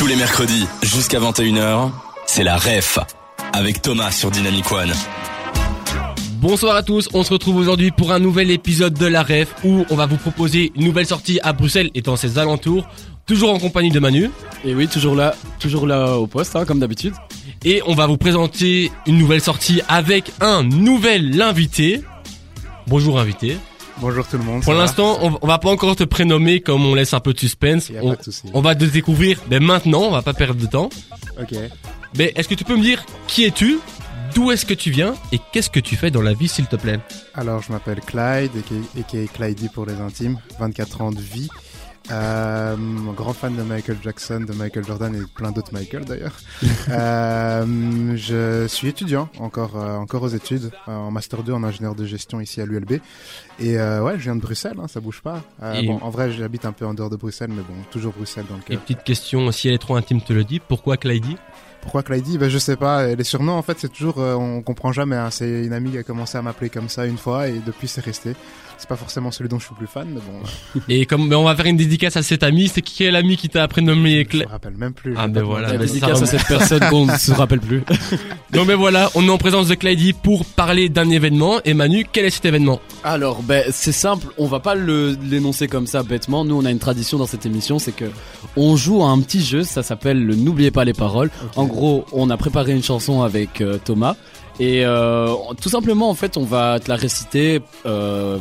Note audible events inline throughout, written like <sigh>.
Tous les mercredis jusqu'à 21h, c'est la REF avec Thomas sur Dynamic One. Bonsoir à tous, on se retrouve aujourd'hui pour un nouvel épisode de la REF où on va vous proposer une nouvelle sortie à Bruxelles et dans ses alentours, toujours en compagnie de Manu. Et oui, toujours là, toujours là au poste, hein, comme d'habitude. Et on va vous présenter une nouvelle sortie avec un nouvel invité. Bonjour invité. Bonjour tout le monde. Pour l'instant, on, on va pas encore te prénommer comme on laisse un peu de suspense. On, pas de on va te découvrir mais maintenant, on va pas perdre de temps. Ok. Mais est-ce que tu peux me dire qui es-tu D'où est-ce que tu viens et qu'est-ce que tu fais dans la vie s'il te plaît? Alors je m'appelle Clyde, aka Clydey pour les intimes, 24 ans de vie. Euh, grand fan de Michael Jackson, de Michael Jordan et plein d'autres Michael d'ailleurs. <laughs> euh, je suis étudiant, encore, euh, encore aux études, euh, en master 2 en ingénieur de gestion ici à l'ULB. Et euh, ouais, je viens de Bruxelles, hein, ça bouge pas. Et- bon, en vrai, j'habite un peu en dehors de Bruxelles, mais bon, toujours Bruxelles dans le Et cœur. petite question, si elle est trop intime, te le dis. Pourquoi Clyde? Pourquoi Clyde? Ben je sais pas. Les surnoms en fait c'est toujours on comprend jamais. hein. C'est une amie qui a commencé à m'appeler comme ça une fois et depuis c'est resté. C'est pas forcément celui dont je suis plus fan, mais bon. <laughs> Et comme mais on va faire une dédicace à cet ami, c'est qui est l'ami qui t'a prénommé Je Clyde me rappelle même plus. Ah, je ben voilà, mentir. ben dédicace à cette personne qu'on ne se rappelle plus. <laughs> Donc mais voilà, on est en présence de Clyde pour parler d'un événement. Et Manu, quel est cet événement? Alors, ben, c'est simple, on va pas le- l'énoncer comme ça bêtement. Nous, on a une tradition dans cette émission, c'est que on joue à un petit jeu, ça s'appelle le N'oubliez pas les paroles. En gros, on a préparé une chanson avec euh, Thomas et euh, tout simplement, en fait, on va te la réciter euh,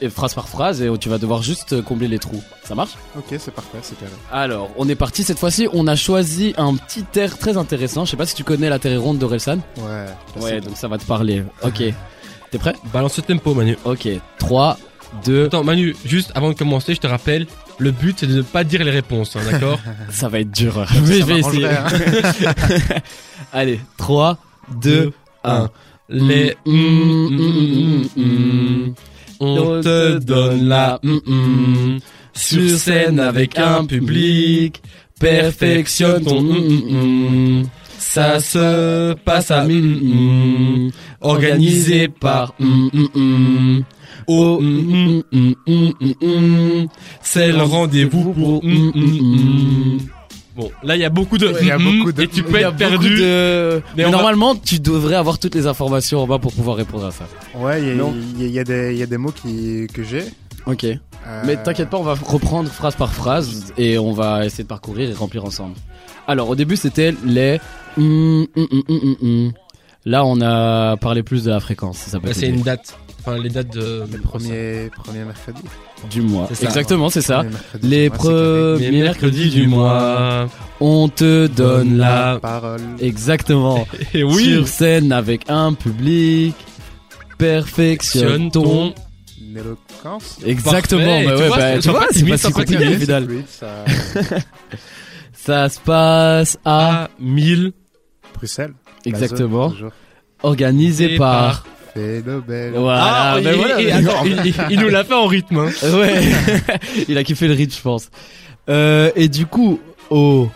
et phrase par phrase et tu vas devoir juste combler les trous. Ça marche? Ok, c'est parfait, c'est carré. Alors, on est parti cette fois-ci. On a choisi un petit air très intéressant. Je sais pas si tu connais la Terre ronde d'Orelsan. Ouais. Ouais, donc ça va te parler. Ok. <laughs> T'es prêt? Balance le tempo, Manu. Ok. 3, 2, Attends, Manu, juste avant de commencer, je te rappelle, le but c'est de ne pas dire les réponses, hein, d'accord? <laughs> Ça va être dur. Mais je vais essayer. hein. <laughs> Allez, 3, 2, 1. Les mm, mm, mm, mm, mm. On te donne la mm, mm. sur scène avec un public. Perfectionne ton mm, mm, mm. Ça se passe à mm, mm, organisé par mm, mm, mm. Oh, mm, mm, mm, mm, mm, mm. c'est le rendez-vous pour mm, mm, mm. Bon, là il y a beaucoup de Ouais, il y a mm, mm, beaucoup de- et tu peux Il y a être perdu. de... Mais Mais, on va- normalement, tu devrais avoir toutes les informations en bas pour pouvoir répondre à ça. Ouais, il y y, a- il y a des il y a des mots qui que j'ai. Ok. Euh, Mais t'inquiète pas, on va reprendre phrase par phrase et on va essayer de parcourir et remplir ensemble. Alors au début c'était les hum, hum, hum. Là on a parlé plus de la fréquence, ça c'est une date. Enfin, les dates de. Le premier premier mercredi. du mois. Ça. Exactement, c'est ça. Les premiers mercredis du mois, on te donne la Parole. Exactement. <laughs> Et oui. Sur scène avec un public. Perfectionne ton. Une éloquence. Exactement. Bah Tu ouais, vois, bah, tu vois, c'est pas si compliqué au final. Ça- <laughs> Ça se passe à. à 1000. Bruxelles. Exactement. Zone. Organisé par. Voilà. Ah, ben voilà. attends, il, il- il nous l'a fait en rythme. Hein. <laughs> Ouais. Il a kiffé le rythme, je pense. Euh, et du coup, au.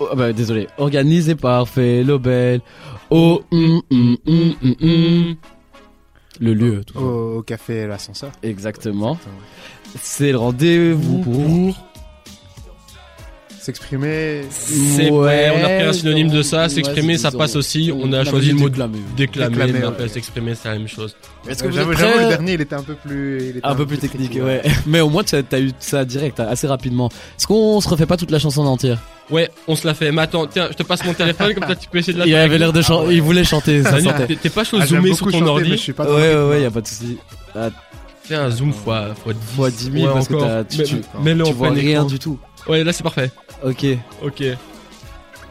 oh, bah, désolé. Organisé par Felobel. Au. hum. Le lieu, tout ça. Au, au café l'ascenseur. Exactement. C'est le rendez-vous pour. S'exprimer. C'est ouais, on a pris un synonyme de ça. S'exprimer, ça passe aussi. On a choisi le mot déclamer. déclamer, Déclamer, mais ouais. après s'exprimer, c'est la même chose. Est-ce que vous J'avoue, le dernier, il était un peu plus. il était Un peu plus technique, ouais. <laughs> Mais au moins, tu as, t'as eu ça direct, hein, assez rapidement. Est-ce qu'on se refait pas toute la chanson entière? Ouais, on se l'a fait. Mais attends, tiens, je te passe mon téléphone comme ça tu peux essayer de la Il faire avait l'air de chanter, il voulait chanter, ça t'es- pas chaud Ah, zoomer sur ton ordi suis pas Ouais, ouais, ouais, y a pas de souci. Fais un zoom fois, fois 10. Fois 10 000 Ouais, parce que tu, Mais- tu, Mets-le en tu vois rien du tout. Ouais, là c'est parfait. Ok, Ok.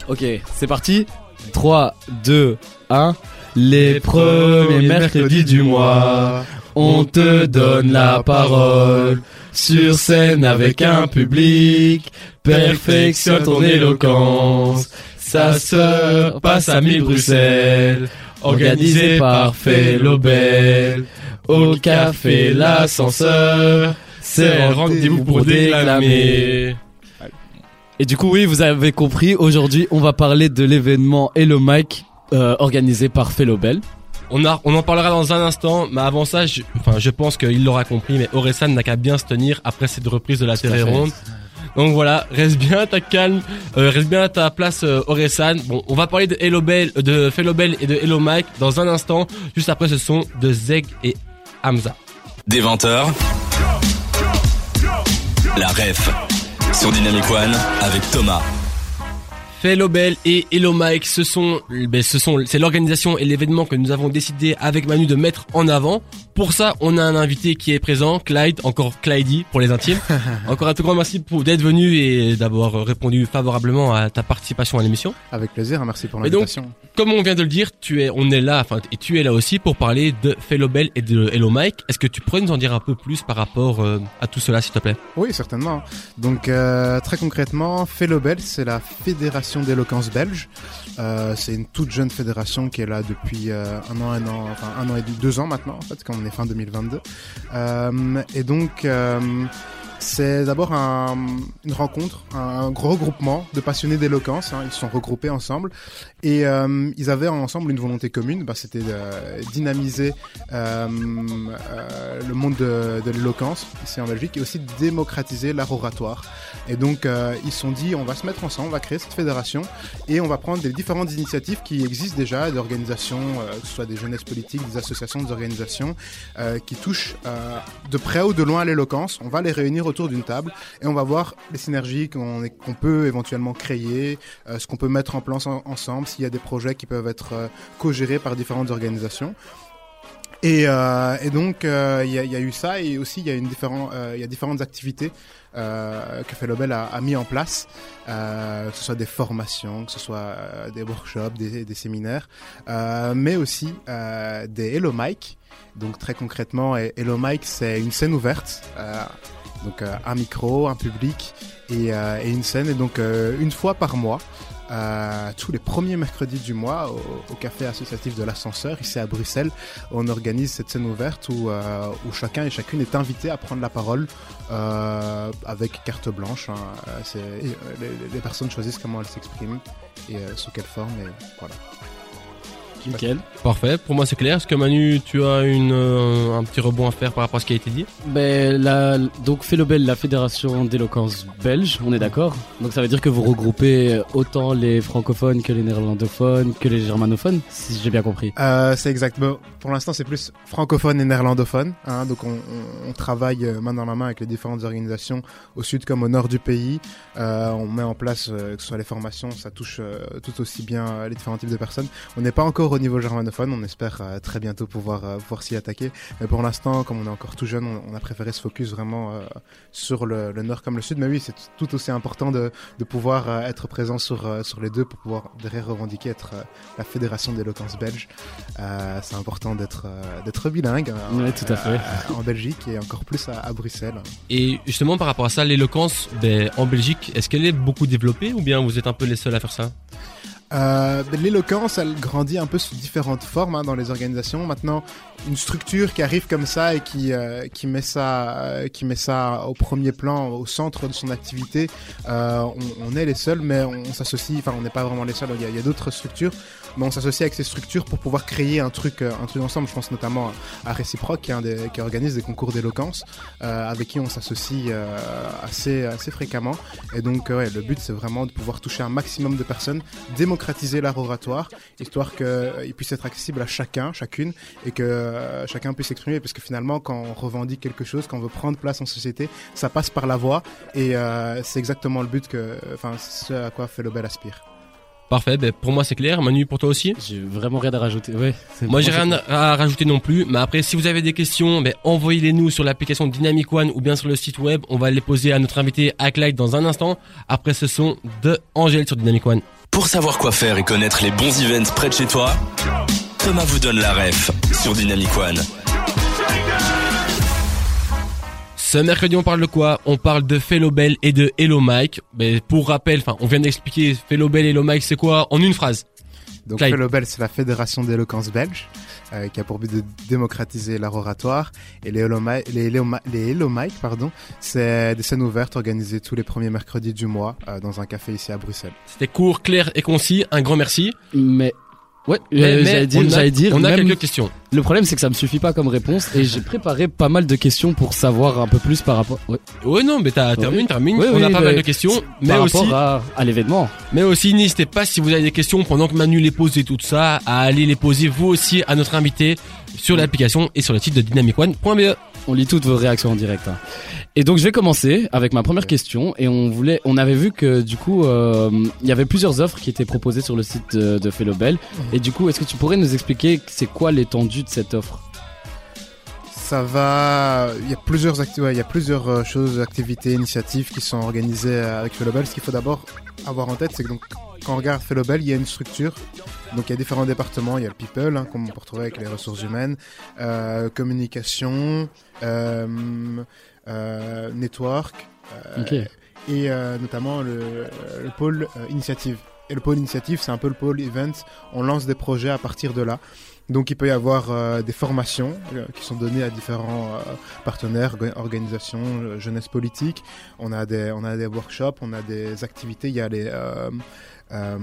ok, c'est parti. 3, 2, 1. Les premiers mercredis du mois, on te donne la parole. Sur scène avec un public, perfectionne ton éloquence. Ça se passe à 1000 Bruxelles, organisé par Felobel. Au café l'ascenseur, c'est rendez-vous pour déclamer. Et du coup, oui, vous avez compris, aujourd'hui, on va parler de l'événement Hello Mike, euh, organisé par Felobel. On, a, on en parlera dans un instant, mais avant ça, je, enfin, je pense qu'il l'aura compris, mais Oresan n'a qu'à bien se tenir après cette reprise de la Terre ronde. Donc voilà, reste bien à ta calme, euh, reste bien à ta place euh, Oresan. Bon, on va parler de Hello Bell, euh, de Fellow Bell et de Hello Mike dans un instant. Juste après ce son de Zeg et Hamza. Des 20h. La ref sur Dynamic One avec Thomas. Fellow Bell et Hello Mike, ce sont, ben, ce sont, c'est l'organisation et l'événement que nous avons décidé avec Manu de mettre en avant. Pour ça, on a un invité qui est présent, Clyde, encore Clydey pour les intimes. <laughs> encore un tout grand merci pour d'être venu et d'avoir répondu favorablement à ta participation à l'émission. Avec plaisir, merci pour l'invitation. Comme on vient de le dire, tu es, on est là, enfin, et tu es là aussi pour parler de Fellow Bell et de Hello Mike. Est-ce que tu pourrais nous en dire un peu plus par rapport euh, à tout cela, s'il te plaît? Oui, certainement. Donc, euh, très concrètement, Fellobel, c'est la fédération d'éloquence belge. Euh, c'est une toute jeune fédération qui est là depuis euh, un an, un an, enfin un an et deux ans maintenant, en fait, quand on est fin 2022. Euh, et donc, c'est d'abord un, une rencontre, un regroupement de passionnés d'éloquence. Hein, ils se sont regroupés ensemble et euh, ils avaient ensemble une volonté commune. Bah, c'était de dynamiser euh, euh, le monde de, l'éloquence ici en Belgique et aussi de démocratiser l'art oratoire. Et donc ils se sont dit on va se mettre ensemble, on va créer cette fédération et on va prendre des différentes initiatives qui existent déjà, d'organisations, que ce soit des jeunesses politiques, des associations, des organisations qui touchent de près ou de loin à l'éloquence. On va les réunir autour d'une table et on va voir les synergies qu'on peut éventuellement créer, euh, ce qu'on peut mettre en place en- ensemble, s'il y a des projets qui peuvent être euh, co-gérés par différentes organisations. Et, euh, donc il y, a, eu ça et aussi il y a différentes activités que Fellobel a, a mis en place, que ce soit des formations, que ce soit des workshops, des, séminaires, mais aussi des Hello Mic. Donc très concrètement, Hello Mic c'est une scène ouverte, donc euh, un micro, un public et, euh, une scène. Et donc euh, une fois par mois, tous les premiers mercredis du mois, au, café associatif de l'ascenseur, ici à Bruxelles, on organise cette scène ouverte où, chacun et chacune est invité à prendre la parole avec carte blanche. hein. Les, les personnes choisissent comment elles s'expriment et sous quelle forme. Et voilà. Nickel. Parfait, pour moi c'est clair. Est-ce que Manu, tu as une, euh, un petit rebond à faire par rapport à ce qui a été dit? Ben, la, donc Fellobel, la fédération d'éloquence belge, on est d'accord Donc ça veut dire que vous regroupez autant les francophones que les néerlandophones, que les germanophones, si j'ai bien compris. Euh, c'est exact. Bon, pour l'instant, c'est plus francophone et néerlandophone. Hein, donc, on, on- on travaille euh, main dans la main avec les différentes organisations au sud comme au nord du pays. Euh, on met en place, euh, que ce soit les formations, ça touche euh, tout aussi bien les différents types de personnes. On n'est pas encore au niveau germanophone. On espère euh, très bientôt pouvoir, euh, pouvoir s'y attaquer. Mais pour l'instant, comme on est encore tout jeune, on, on a préféré se focus vraiment euh, sur le, le nord comme le sud. Mais oui, c'est tout aussi important de, de pouvoir euh, être présent sur, euh, sur les deux pour pouvoir derrière revendiquer être euh, la fédération d'éloquence belge. Euh, c'est important d'être euh, d'être bilingue hein, tout à fait. euh, <laughs> en Belgique et encore plus à, à Bruxelles. Et justement par rapport à ça, l'éloquence ben, en Belgique, est-ce qu'elle est beaucoup développée ou bien vous êtes un peu les seuls à faire ça? Euh, ben, L'éloquence, elle grandit un peu sous différentes formes hein, dans les organisations. Maintenant, une structure qui arrive comme ça et qui euh, qui met ça euh, qui met ça au premier plan, au centre de son activité, euh, on, on est les seuls, mais on, s'associe. Enfin, on n'est pas vraiment les seuls. Il y a, il y a d'autres structures, on s'associe avec ces structures pour pouvoir créer un truc euh, un truc ensemble. Je pense notamment à Réciproque, qui, qui organise des concours d'éloquence, euh, avec qui on s'associe euh, assez assez fréquemment. Et donc, euh, ouais, le but c'est vraiment de pouvoir toucher un maximum de personnes, démocratiser l'art oratoire, histoire qu'il puisse être accessible à chacun, chacune, et que euh, chacun puisse s'exprimer, parce que finalement, quand on revendique quelque chose, quand on veut prendre place en société, ça passe par la voix, et euh, c'est exactement le but que, enfin, ce à quoi fait bel aspire. Parfait, ben, pour moi c'est clair. Manu, pour toi aussi J'ai vraiment rien à rajouter. Ouais, Moi j'ai rien à rajouter non plus, mais après si vous avez des questions, ben, envoyez-les nous sur l'application Dynamic One ou bien sur le site web. On va les poser à notre invité Clyde dans un instant. Après ce son de Angèle sur Dynamic One. Pour savoir quoi faire et connaître les bons events près de chez toi, Thomas vous donne la ref sur Dynamic One. Ce mercredi on parle de quoi? On parle de Fellow Bell et de Hello Mike. Ben, pour rappel, enfin on vient d'expliquer Fellow Bell et Hello Mike c'est quoi? En une phrase. Donc, Clyde. Felobel, c'est la fédération d'éloquence belge, euh, qui a pour but de démocratiser l'art oratoire. Et les Hello Mi- les Hello Mi- les Hello Mic, pardon, c'est des scènes ouvertes organisées tous les premiers mercredis du mois, euh, dans un café ici à Bruxelles. C'était court, clair et concis. Un grand merci. Mais Ouais, euh, j'allais dire, on a- j'allais dire. On a même- quelques questions. Le problème, c'est que ça me suffit pas comme réponse et j'ai préparé pas mal de questions pour savoir un peu plus par rapport. Ouais, Ouais, non, mais t'as, termine, termine. Oui, on oui, a pas mal de questions. Mais par aussi, rapport à, à l'événement. mais aussi, n'hésitez pas si vous avez des questions pendant que Manu les pose et tout ça, à aller les poser vous aussi à notre invité sur l'application et sur le site de dynamicone.be. On lit toutes vos réactions en direct. hein. Et donc je vais commencer avec ma première question et on voulait, on avait vu que du coup euh, il y avait plusieurs offres qui étaient proposées sur le site de, de Fellowbell et du coup est-ce que tu pourrais nous expliquer c'est quoi l'étendue de cette offre? Ça va. Il y a plusieurs acti- ouais, il y a plusieurs euh, choses, activités, initiatives qui sont organisées euh, avec Fellowbell. Ce qu'il faut d'abord avoir en tête, c'est que donc quand on regarde Fellowbell, il y a une structure. Donc il y a différents départements. Il y a le people, hein, comme on peut retrouver avec les ressources humaines, euh, communication, euh, euh, network, et notamment le, le pôle initiative. Et le pôle initiative, c'est un peu le pôle event. On lance des projets à partir de là. Donc il peut y avoir euh, des formations euh, qui sont données à différents euh, partenaires, orga- organisations, jeunesse politique. On a des on a des workshops, on a des activités. Il y a les euh,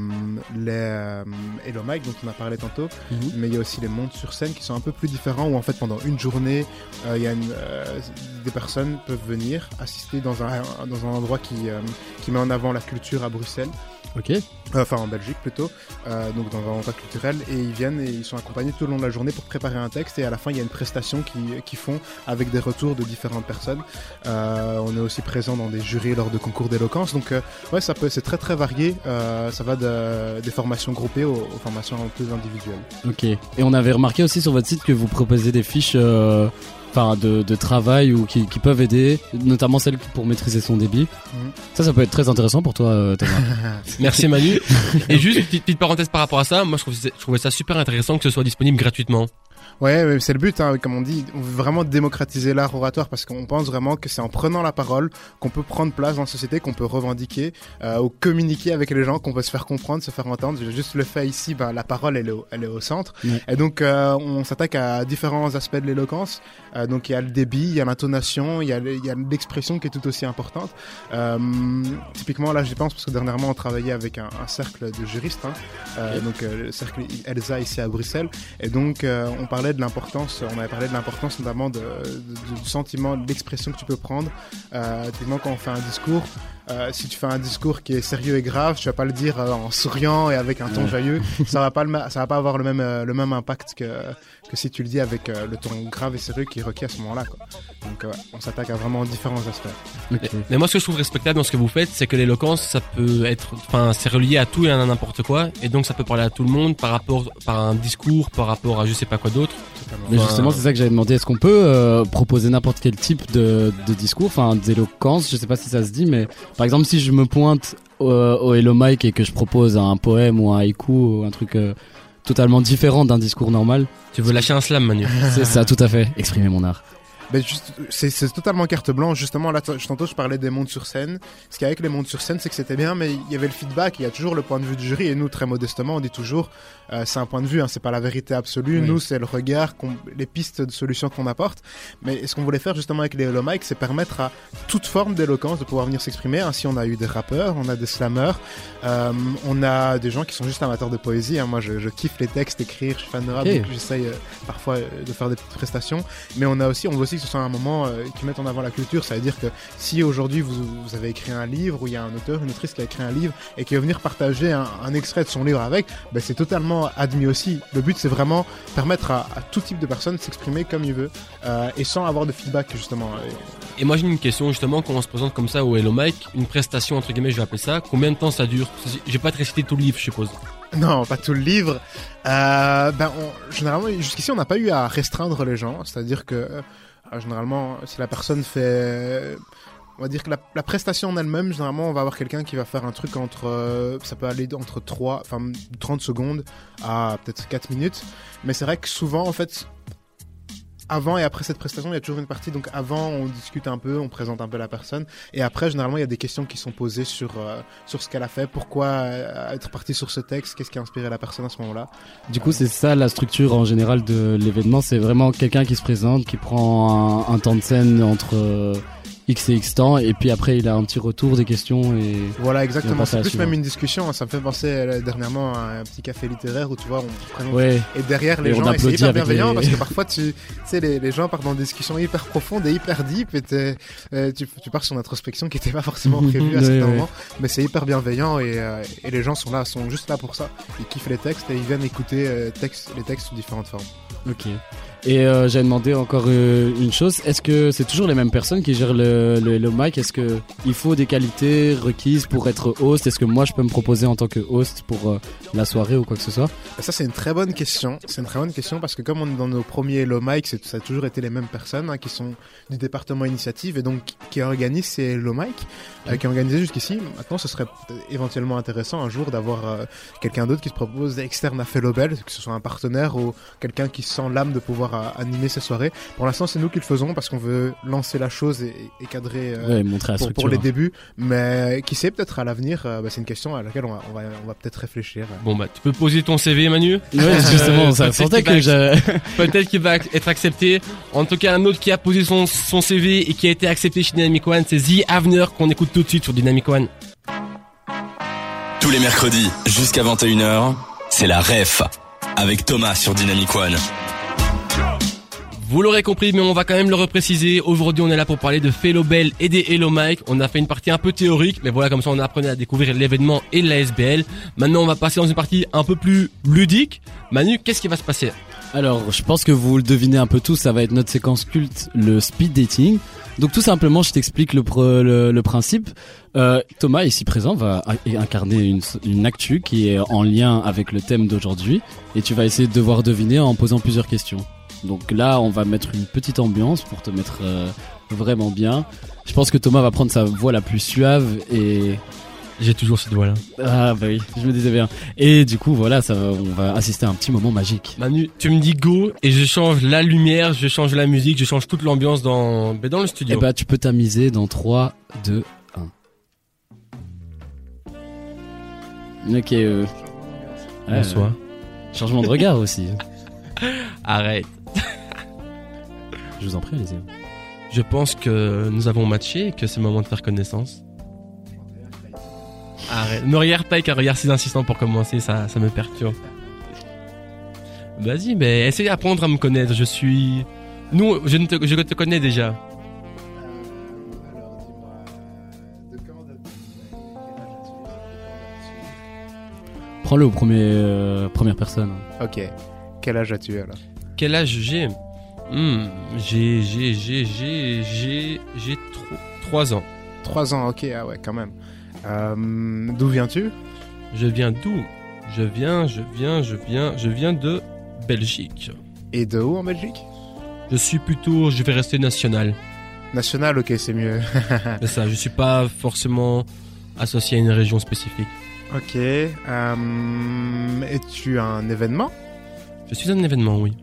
les euh, Hello Mike dont on a parlé tantôt, Mhm. mais il y a aussi les mondes sur scène qui sont un peu plus différents où en fait pendant une journée euh, il y a une, euh, des personnes peuvent venir assister dans un dans un endroit qui euh, qui met en avant la culture à Bruxelles Ok. enfin en Belgique plutôt, euh, donc dans un endroit culturel, et ils viennent et ils sont accompagnés tout au long de la journée pour préparer un texte, et à la fin il y a une prestation qui- qu'ils font avec des retours de différentes personnes. Euh, on est aussi présent dans des jurys lors de concours d'éloquence, donc euh, ouais ça peut c'est très très varié, ça va de, des formations groupées aux, aux formations plus individuelles. Ok. Et on avait remarqué aussi sur votre site que vous proposez des fiches, enfin de, de travail ou qui, qui peuvent aider, notamment celles pour maîtriser son débit. Mhm. Ça, ça peut être très intéressant pour toi, euh, Thomas. <laughs> Merci Manu. et juste, petite, petite parenthèse par rapport à ça, moi je trouvais, je trouvais ça super intéressant que ce soit disponible gratuitement. Ouais, c'est le but, hein, comme on dit, on veut vraiment démocratiser l'art oratoire parce qu'on pense vraiment que c'est en prenant la parole qu'on peut prendre place dans la société, qu'on peut revendiquer euh, ou communiquer avec les gens, qu'on peut se faire comprendre, se faire entendre. Juste le fait ici, ben, la parole, elle est au, elle est au centre. Et donc, euh, on s'attaque à différents aspects de l'éloquence. Euh, donc, il y a le débit, il y a l'intonation, il y a l'expression qui est tout aussi importante. Euh, typiquement, là, j'y pense parce que dernièrement, on travaillait avec un, un cercle de juristes, hein, donc le cercle Elsa ici à Bruxelles. Et donc, on on avait parlé de l'importance notamment du sentiment, de l'expression que tu peux prendre. Euh, quand on fait un discours, euh, si tu fais un discours qui est sérieux et grave, tu vas pas le dire euh, en souriant et avec un ton Ouais. joyeux. <laughs> ça va pas le, ça va pas avoir le même euh, le même impact que que si tu le dis avec euh, le ton grave et sérieux qui est requis à ce moment-là. Donc, euh, on s'attaque à vraiment différents aspects. Mais moi, ce que je trouve respectable dans ce que vous faites, c'est que l'éloquence, ça peut être, enfin, c'est relié à tout et à n'importe quoi, et donc ça peut parler à tout le monde par rapport, par un discours, par rapport à je sais pas quoi d'autre. Mais Enfin, justement, c'est ça que j'avais demandé. Est-ce qu'on peut euh, proposer n'importe quel type de, de discours, enfin d'éloquence? Je sais pas si ça se dit, mais par exemple, si je me pointe au, au Hello Mike et que je propose un poème ou un haïku ou un truc euh, totalement différent d'un discours normal, Tu veux lâcher un slam, Manu c'est ça, tout à fait. Exprimer mon art. Ben juste, c'est, totalement carte blanche. Justement, là, tantôt, je parlais des mondes sur scène. Ce qu'il y a avec les mondes sur scène, c'est que c'était bien, mais il y avait le feedback. Il y a toujours le point de vue du jury. Et nous, très modestement, on dit toujours, euh, c'est un point de vue, hein, c'est pas la vérité absolue. Oui. Nous, c'est le regard, les pistes de solutions qu'on apporte. Mais ce qu'on voulait faire justement avec les Hello Mic, c'est permettre à toute forme d'éloquence de pouvoir venir s'exprimer. Ainsi, on a eu des rappeurs, on a des slammers, euh, on a des gens qui sont juste amateurs de poésie. hein. Moi, je, je kiffe les textes, écrire, je suis fan de rap, Ok. donc j'essaye euh, parfois de faire des petites prestations. Mais on a aussi, on veut aussi que ce soit un moment euh, qui mette en avant la culture. Ça veut dire que si aujourd'hui vous, vous avez écrit un livre où il y a un auteur, une autrice qui a écrit un livre et qui va venir partager un, un extrait de son livre avec, ben c'est totalement admis aussi. Le but c'est vraiment permettre à, à tout type de personne de s'exprimer comme il veut euh, et sans avoir de feedback justement. Et- moi j'ai une question justement quand on se présente comme ça au Hello Mike, une prestation entre guillemets, je vais appeler ça. Combien de temps ça dure? J'ai pas récité tout le livre, je suppose. Non, pas tout le livre. Euh, ben, on- généralement, jusqu'ici, on n'a pas eu à restreindre les gens. C'est-à-dire que, généralement, si la personne fait, on va dire que la, la prestation en elle-même, généralement, on va avoir quelqu'un qui va faire un truc entre, euh, ça peut aller entre 3, enfin, 30 secondes à peut-être 4 minutes. Mais c'est vrai que souvent, en fait, avant et après cette prestation, il y a toujours une partie. Donc avant, on discute un peu, on présente un peu la personne, et après, généralement, il y a des questions qui sont posées sur euh, sur ce qu'elle a fait, pourquoi euh, être parti sur ce texte, qu'est-ce qui a inspiré la personne à ce moment-là. Du coup, c'est ça la structure en général de l'événement. C'est vraiment quelqu'un qui se présente, qui prend un, un temps de scène entre X et X temps, et puis après il a un petit retour des questions et. Voilà, exactement. C'est plus même une discussion. Ça me fait penser euh, dernièrement à un petit café littéraire où tu vois, on présente Ouais. Et derrière les Et gens, c'est hyper bienveillant les- parce que <laughs> parfois tu, sais, les, les gens partent dans des discussions hyper profondes et hyper deep et euh, tu, tu pars sur une introspection qui n'était pas forcément <laughs> prévue à Ouais, certains ouais. moments, mais c'est hyper bienveillant et, euh, et les gens sont là, sont juste là pour ça. Ils kiffent les textes et ils viennent écouter euh, textes, les textes sous différentes formes. Ok. Et euh, j'ai demandé encore euh, une chose. Est-ce que c'est toujours les mêmes personnes qui gèrent le, le Hello Mic? Est-ce que il faut des qualités requises pour être host? Est-ce que moi je peux me proposer en tant que host pour euh, la soirée ou quoi que ce soit? Ça, c'est une très bonne question. C'est une très bonne question parce que comme on est dans nos premiers Hello Mic, ça a toujours été les mêmes personnes hein, qui sont du département initiative et donc qui organisent ces Hello Mic, euh, qui ont organisé jusqu'ici. Maintenant, ce serait éventuellement intéressant un jour d'avoir quelqu'un d'autre qui se propose externe à Fellowbell, que ce soit un partenaire ou quelqu'un qui sent l'âme de pouvoir euh, animer ces soirées. Pour l'instant, c'est nous qui le faisons parce qu'on veut lancer la chose et, et cadrer. euh, Ouais, montrer pour, les débuts, mais qui sait peut-être à l'avenir, euh, bah, c'est une question à laquelle on va, on va, on va peut-être réfléchir. Bon bah tu peux poser ton CV Manu. Ouais, justement, ça peut-être sentait qu'il que. Peut-être qu'il va être accepté. En tout cas un autre qui a posé son, son CV et qui a été accepté chez Dynamic One, c'est The Avener qu'on écoute tout de suite sur Dynamic One. Tous les mercredis jusqu'à 21h, c'est la REF avec Thomas sur Dynamic One. Vous l'aurez compris, mais on va quand même le repréciser. Aujourd'hui, on est là pour parler de Fellow Bell et des Hello Mike. On a fait une partie un peu théorique, mais voilà, comme ça, on apprenait à découvrir l'événement et la SBL. Maintenant, on va passer dans une partie un peu plus ludique. Manu, qu'est-ce qui va se passer? Alors, je pense que vous le devinez un peu tous, ça va être notre séquence culte, le speed dating. Donc tout simplement, je t'explique le, principe. Euh, Thomas, ici présent, va incarner une, une actu qui est en lien avec le thème d'aujourd'hui, et tu vas essayer de devoir deviner en posant plusieurs questions. Donc là, on va mettre une petite ambiance pour te mettre euh, vraiment bien. Je pense que Thomas va prendre sa voix la plus suave et J'ai toujours ce doigt-là. ah bah oui, je me disais bien. Et du coup, voilà, ça, on va assister à un petit moment magique. Manu, tu me dis go et je change la lumière, je change la musique, je change toute l'ambiance dans, ben, dans le Et studio. bah, tu peux t'amuser dans 3, 2, 1. Ok, euh... ouais, Bonsoir. Changement de regard aussi. <laughs> Arrête. Je vous en prie, allez-y. Je pense que nous avons matché et que c'est le moment de faire connaissance. Arrête. Ne regarde pas avec un regard si insistant pour commencer, ça, ça me perturbe. Vas-y, mais essaye d'apprendre à me connaître. Je suis. Nous, je, ne te, je te connais déjà. Prends-le au premier, euh, première personne. Ok. Quel âge as-tu alors? Quel âge j'ai? Hmm, J'ai, j'ai, j'ai, j'ai, j'ai, j'ai tro- trois ans. 3 ans, ok, ah ouais, quand même. Euh, D'où viens-tu? Je viens d'où? Je viens, je viens, je viens, je viens de Belgique. Et de où en Belgique? Je suis plutôt, je vais rester national. National, ok, c'est mieux. <laughs> C'est ça, je suis pas forcément associé à une région spécifique. ok. Euh, Es-tu un événement? Je suis un événement, oui.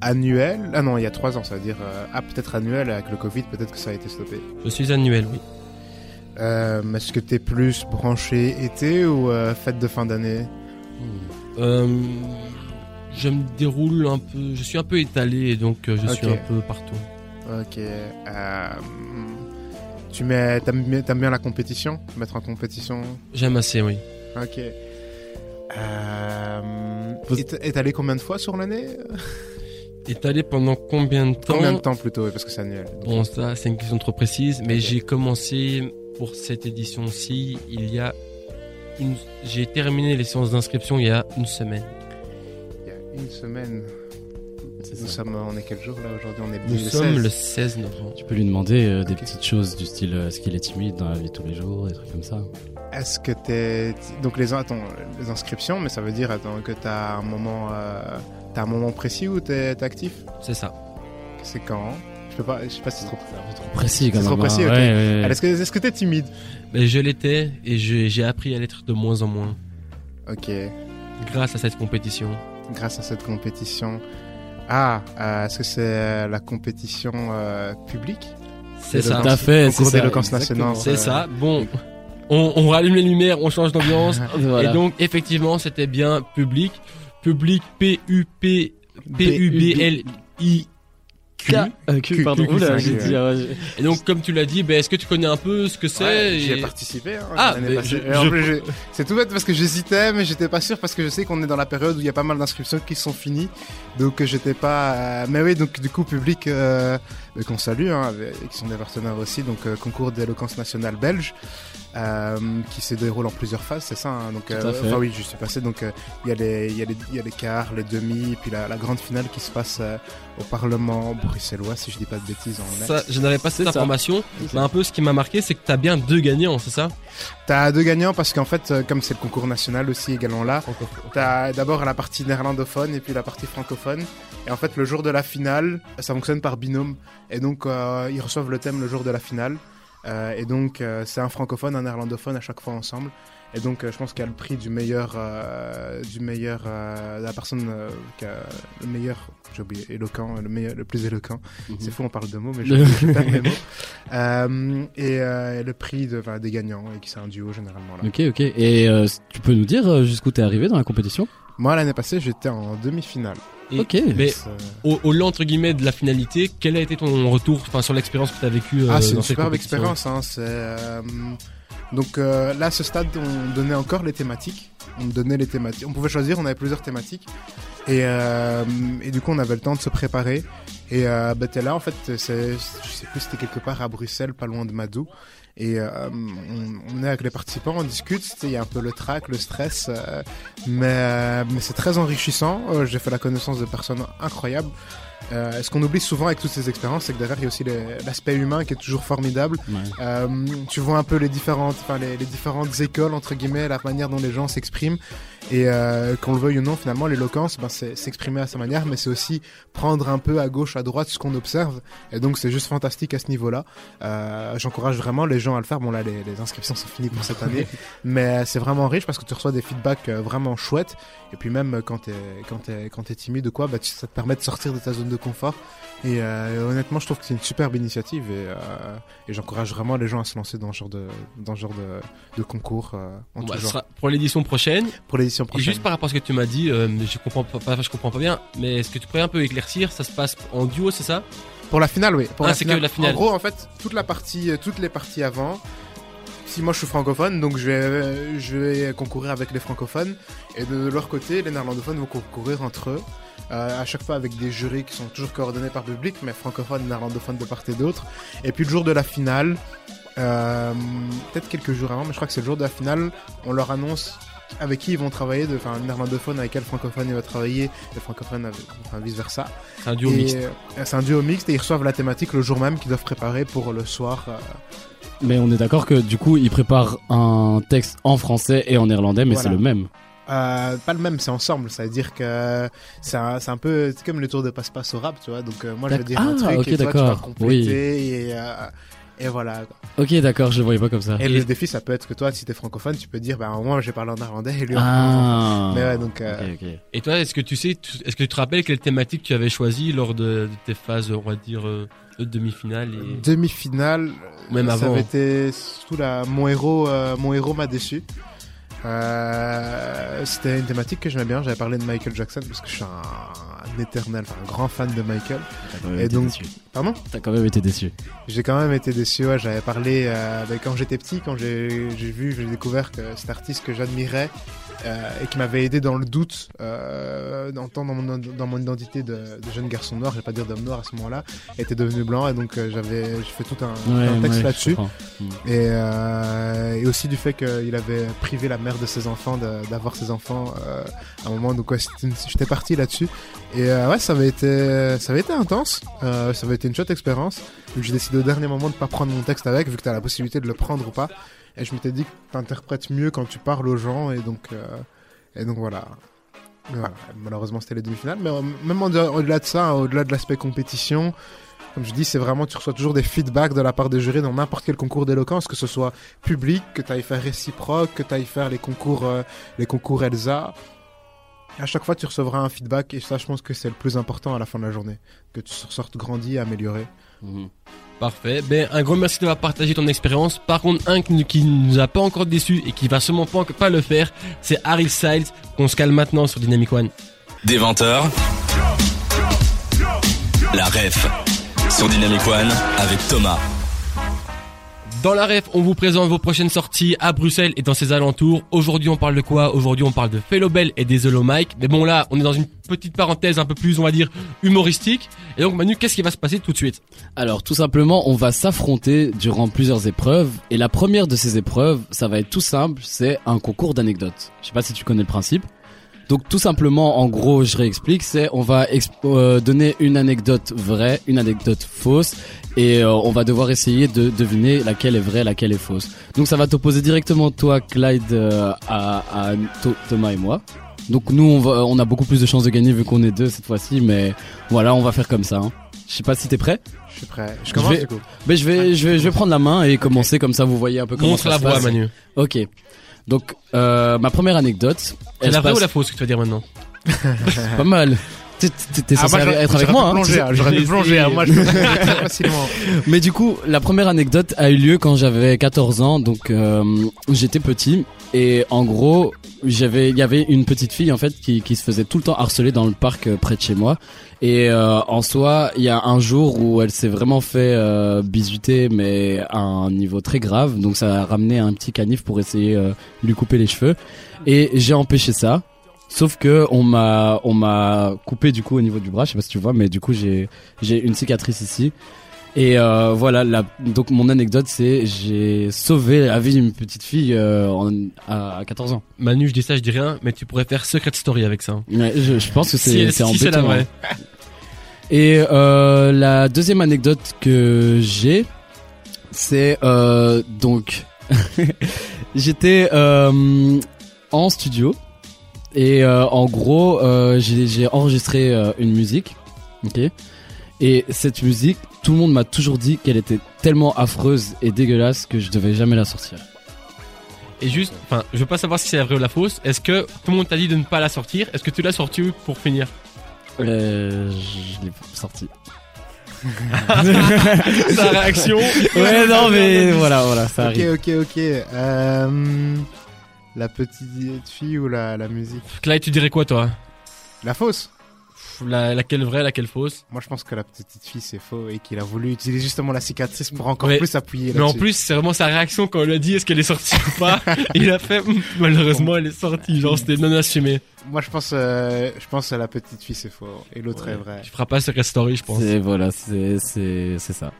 Annuel Ah non, il y a 3 ans, ça veut dire... euh, ah, peut-être annuel, avec le Covid, peut-être que ça a été stoppé. Je suis annuel, oui. Euh, Est-ce que t'es plus branché été ou euh, fête de fin d'année? Euh, je me déroule un peu, je suis un peu étalé et donc euh, je suis un peu partout. Ok. Euh, tu mets, t'aimes bien, t'aimes bien la compétition? Mettre en compétition? J'aime assez, oui. Ok. Euh, Vous- est- étalé combien de fois sur l'année? Étalé pendant combien de temps Combien de temps plutôt Parce que c'est annuel. Bon, ça, c'est une question trop précise, mais j'ai commencé pour cette édition-ci il y a une... J'ai terminé les séances d'inscription il y a une semaine. Il y a une semaine. Nous ça. sommes, on est quel jour là aujourd'hui? On est Nous le sommes 16. le 16 novembre. Tu peux lui demander euh, des petites choses du style euh, est-ce qu'il est timide dans la vie de tous les jours, des trucs comme ça? Est-ce que t'es donc les attends les inscriptions, mais ça veut dire attends que t'as un moment euh, t'as un moment précis où t'es actif C'est ça. C'est quand Je peux pas, je sais pas si c'est trop. Précis quand C'est trop précis, hein. ok. Ouais, ouais, ouais. Alors, Est-ce que est-ce que t'es timide Mais je l'étais et j'ai appris à l'être de moins en moins Ok. grâce à cette compétition. Grâce à cette compétition. Ah, euh, est-ce que c'est euh, la compétition euh, publique C'est ça. Tout à fait, Concours d'éloquence nationale. C'est Euh, ça. Bon, on, on rallume les lumières, on change d'ambiance. <laughs> Voilà. Et donc, effectivement, c'était bien public. Public P-U-P, P-U-B-L-I-K. Q. Euh, Q, pardon. Q, Oula, Q, j'ai Q, dit, ouais, Et donc, comme tu l'as dit, ben, est-ce que tu connais un peu ce que c'est Ouais, J'y et- ai participé. hein, Ah, l'année mais passée. je- Et en je- plus, j'ai- c'est tout bête parce que j'hésitais, mais j'étais pas sûr parce que je sais qu'on est dans la période où il y a pas mal d'inscriptions qui sont finies. Donc euh, j'étais pas. euh, Mais oui, donc du coup, public euh, euh, qu'on salue, hein, avec- qui sont des partenaires aussi. Donc euh, concours d'éloquence nationale belge. euh, qui se déroule en plusieurs phases, c'est ça. hein, donc, enfin oui, je suis passé. Donc euh, il y a les, il y il y a les quarts, les demi, puis la, la grande finale qui se passe euh, au Parlement bruxellois, si je dis pas de bêtises en. Ça, je n'avais pas cette ça. information. Mais un peu ce qui m'a marqué, c'est que t'as bien deux gagnants, c'est ça? T'as deux gagnants parce qu'en fait, euh, comme c'est le concours national aussi également là, T'as d'abord la partie néerlandophone et puis la partie francophone. Et en fait, le jour de la finale, ça fonctionne par binôme. Et donc, euh, ils reçoivent le thème le jour de la finale. Euh, et donc, euh, c'est un francophone, un néerlandophone à chaque fois ensemble. Et donc, je pense qu'il y a le prix du meilleur, du meilleur, la personne qui a le meilleur, j'ai oublié, éloquent, le meilleur, le plus éloquent. Mhm. C'est fou, on parle de mots, mais je, <laughs> je perds mes mots. Et le prix de, enfin, des gagnants, et qui c'est un duo généralement là. Ok, ok. Et tu peux nous dire jusqu'où t'es arrivé dans la compétition? Moi, l'année passée, j'étais en demi-finale. Et- Ok. Mais au, au entre guillemets, de la finalité, quel a été ton retour enfin, sur l'expérience que tu as vécue euh, Ah, c'est une superbe expérience. Hein, c'est, euh, Donc euh, là, à ce stade, on donnait encore les thématiques. On donnait les thématiques. On pouvait choisir. On avait plusieurs thématiques. Et, euh, et du coup, on avait le temps de se préparer. Et euh, bah, t'es là, en fait, c'est, je sais plus, c'était quelque part à Bruxelles, pas loin de Madou. Et euh, on, on est avec les participants, on discute. Il y a un peu le trac, le stress, euh, mais, euh, mais c'est très enrichissant. J'ai fait la connaissance de personnes incroyables. Euh, ce qu'on oublie souvent avec toutes ces expériences, c'est que derrière il y a aussi l'aspect humain qui est toujours formidable. Ouais. Euh, tu vois un peu les différentes, enfin les, les différentes écoles entre guillemets, la manière dont les gens s'expriment. Et euh, qu'on le veuille ou non, finalement, l'éloquence, ben, c'est s'exprimer à sa manière, mais c'est aussi prendre un peu à gauche, à droite ce qu'on observe. Et donc c'est juste fantastique à ce niveau-là. Euh, J'encourage vraiment les gens à le faire. Bon là, les, les inscriptions sont finies pour cette année, <laughs> mais c'est vraiment riche parce que tu reçois des feedbacks vraiment chouettes. Et puis même quand t'es quand quand t'es timide ou quoi, tu- ça te permet de sortir de ta zone de confort. Et euh, honnêtement, je trouve que c'est une superbe initiative et, euh, et j'encourage vraiment les gens à se lancer dans ce genre de dans ce genre de, de concours euh, en tout genre. sera pour l'édition prochaine. Pour l'édition Et juste par rapport à ce que tu m'as dit, je comprends pas, je comprends pas bien, mais est-ce que tu pourrais un peu éclaircir? Ça se passe en duo, c'est ça? Pour la finale, oui. Pour Ah, la c'est finale. que la finale. En gros, en fait, toute la partie, toutes les parties avant. Si moi je suis francophone, donc je vais, je vais concourir avec les francophones, et de leur côté, les néerlandophones vont concourir entre eux, euh, à chaque fois avec des jurys qui sont toujours coordonnés par public, mais francophones, néerlandophones de part et d'autre. Et puis le jour de la finale, euh, peut-être quelques jours avant, mais je crois que c'est le jour de la finale, on leur annonce avec qui ils vont travailler, enfin, le néerlandophone avec quel francophone il va travailler, le francophone avec, enfin, vice versa. C'est un duo Et, mixte. euh, C'est un duo mixte et ils reçoivent la thématique le jour même qu'ils doivent préparer pour le soir. Mais on est d'accord que du coup, ils préparent un texte en français et en néerlandais, mais Voilà. c'est le même. euh, pas le même, c'est ensemble. Ça veut dire que c'est un, c'est un peu comme le tour de passe-passe au rap, tu vois. Donc euh, moi je vais dire un Ah, truc ok, et toi tu vas compléter et, euh, et voilà. Ok, d'accord, je voyais pas comme ça. Et le défi ça peut être que toi si t'es francophone tu peux dire bah moi j'ai parlé en néerlandais et lui en Ah. Mais ouais, donc, euh, Ok, ok. Et toi, est-ce que tu sais, est-ce que tu te rappelles quelle thématique tu avais choisi lors de, de tes phases, on va dire, euh, de demi-finale et... demi-finale. Même ça avant. avait été surtout la mon héros, euh, mon héros m'a déçu. Euh, c'était une thématique que j'aimais bien. J'avais parlé de Michael Jackson parce que je suis un, un éternel, un grand fan de Michael. Et donc- déçu. Pardon? T'as quand même été déçu. J'ai quand même été déçu. Ouais, j'avais parlé euh, ben, quand j'étais petit, quand j'ai vu, j'ai découvert que cet artiste que j'admirais et qui m'avait aidé dans le doute, euh, dans, dans mon, dans mon identité de, de jeune garçon noir, je vais pas dire d'homme noir à ce moment-là, était devenu blanc et donc euh, j'avais, j'ai fait tout un, Ouais, un texte ouais, je là-dessus. comprends. Et, euh, et aussi du fait qu'il avait privé la mère de ses enfants d'avoir ses enfants euh, à un moment. Donc ouais, j'étais parti là-dessus. Et euh, ouais, ça avait été, ça avait été intense. Euh, ça avait été une chouette expérience. J'ai décidé au dernier moment de pas prendre mon texte avec, vu que t'as la possibilité de le prendre ou pas. Et je m'étais dit que t'interprètes mieux quand tu parles aux gens. Et donc, euh, et donc voilà. Malheureusement, c'était les demi-finales. Mais euh, même au-delà de ça, au-delà de l'aspect compétition, comme je dis, c'est vraiment, tu reçois toujours des feedbacks de la part des jurys dans n'importe quel concours d'éloquence, que ce soit public, que tu ailles faire réciproque, que tu ailles faire les concours, euh, les concours Elsa. À chaque fois, tu recevras un feedback et ça, je pense que c'est le plus important à la fin de la journée. Que tu ressortes grandi, amélioré. Mhm. Parfait. Ben, un gros merci d'avoir partagé ton expérience. Par contre, un qui, qui nous a pas encore déçu et qui va sûrement pas, pas le faire, c'est Harry Styles, qu'on se calme maintenant sur Dynamic One. Des 20 heures. La ref sur Dynamic One avec Thomas. Dans la ref, on vous présente vos prochaines sorties à Bruxelles et dans ses alentours. Aujourd'hui, on parle de quoi? Aujourd'hui, on parle de Felobel et des Mike. Mais bon, là, on est dans une petite parenthèse un peu plus, on va dire, humoristique. Et donc, Manu, qu'est-ce qui va se passer tout de suite? Alors, tout simplement, on va s'affronter durant plusieurs épreuves. Et la première de ces épreuves, ça va être tout simple, c'est un concours d'anecdotes. Je sais pas si tu connais le principe. Donc tout simplement, en gros, je réexplique, c'est on va euh, donner une anecdote vraie, une anecdote fausse, et euh, on va devoir essayer de deviner laquelle est vraie, laquelle est fausse. Donc ça va t'opposer directement toi, Clyde, euh, à, à Thomas et moi. Donc nous, on, va, on a beaucoup plus de chances de gagner vu qu'on est deux cette fois-ci, mais voilà, on va faire comme ça. Hein. Je sais pas si t'es prêt. Je suis prêt. Je commence. Je vais, mais je vais, je vais, je vais prendre la main et commencer comme ça. Vous voyez un peu comment Montre ça la voix, Manu. Ok. Donc, euh, ma première anecdote. C'est la vraie ou la fausse que tu vas dire maintenant <laughs> Pas mal. T'es censé ah, être avec moi. Hein, J'aurais dû plonger. Hein, moi, je <laughs> très facilement. Mais du coup, la première anecdote a eu lieu quand j'avais 14 ans, donc euh, j'étais petit. Et en gros, j'avais, il y avait une petite fille en fait qui, qui se faisait tout le temps harceler dans le parc euh, près de chez moi. Et euh, en soi, il y a un jour où elle s'est vraiment fait euh, bisuter, mais à un niveau très grave. Donc ça a ramené un petit canif pour essayer de lui couper les cheveux. Et j'ai empêché ça. Sauf que on m'a on m'a coupé du coup au niveau du bras, je sais pas si tu vois, mais du coup j'ai j'ai une cicatrice ici. Et euh, voilà, la, donc mon anecdote c'est j'ai sauvé la vie d'une petite fille euh, en, à, 14 ans. Manu, je dis ça, je dis rien, mais tu pourrais faire secret story avec ça. Ouais, je, je pense que c'est c'est si c'est la vraie. Hein. Et euh, la deuxième anecdote que j'ai, c'est euh, donc <laughs> j'étais euh, en studio et euh, en gros, euh, j'ai enregistré euh, une musique, ok? Et cette musique, tout le monde m'a toujours dit qu'elle était tellement affreuse et dégueulasse que je devais jamais la sortir. Et juste, enfin, je veux pas savoir si c'est la vraie ou la fausse. Est-ce que tout le monde t'a dit de ne pas la sortir? Est-ce que tu l'as sortie pour finir? Euh, Je l'ai sortie. <laughs> Sa réaction Ouais, non, mais voilà, voilà, ça arrive. Ok, ok, ok. Euh... La petite fille ou la, la musique Clyde, tu dirais quoi toi? La fausse la, laquelle vraie, laquelle fausse? Moi je pense que la petite fille c'est faux et qu'il a voulu utiliser justement la cicatrice pour encore plus appuyer Mais en plus c'est vraiment sa réaction quand on lui a dit est-ce qu'elle est sortie ou pas? <laughs> Il a fait malheureusement elle est sortie, genre c'était non assumé. Moi je pense euh, je pense que la petite fille c'est faux et l'autre est vrai. Tu feras pas ce story je pense. Voilà, c'est c'est c'est ça.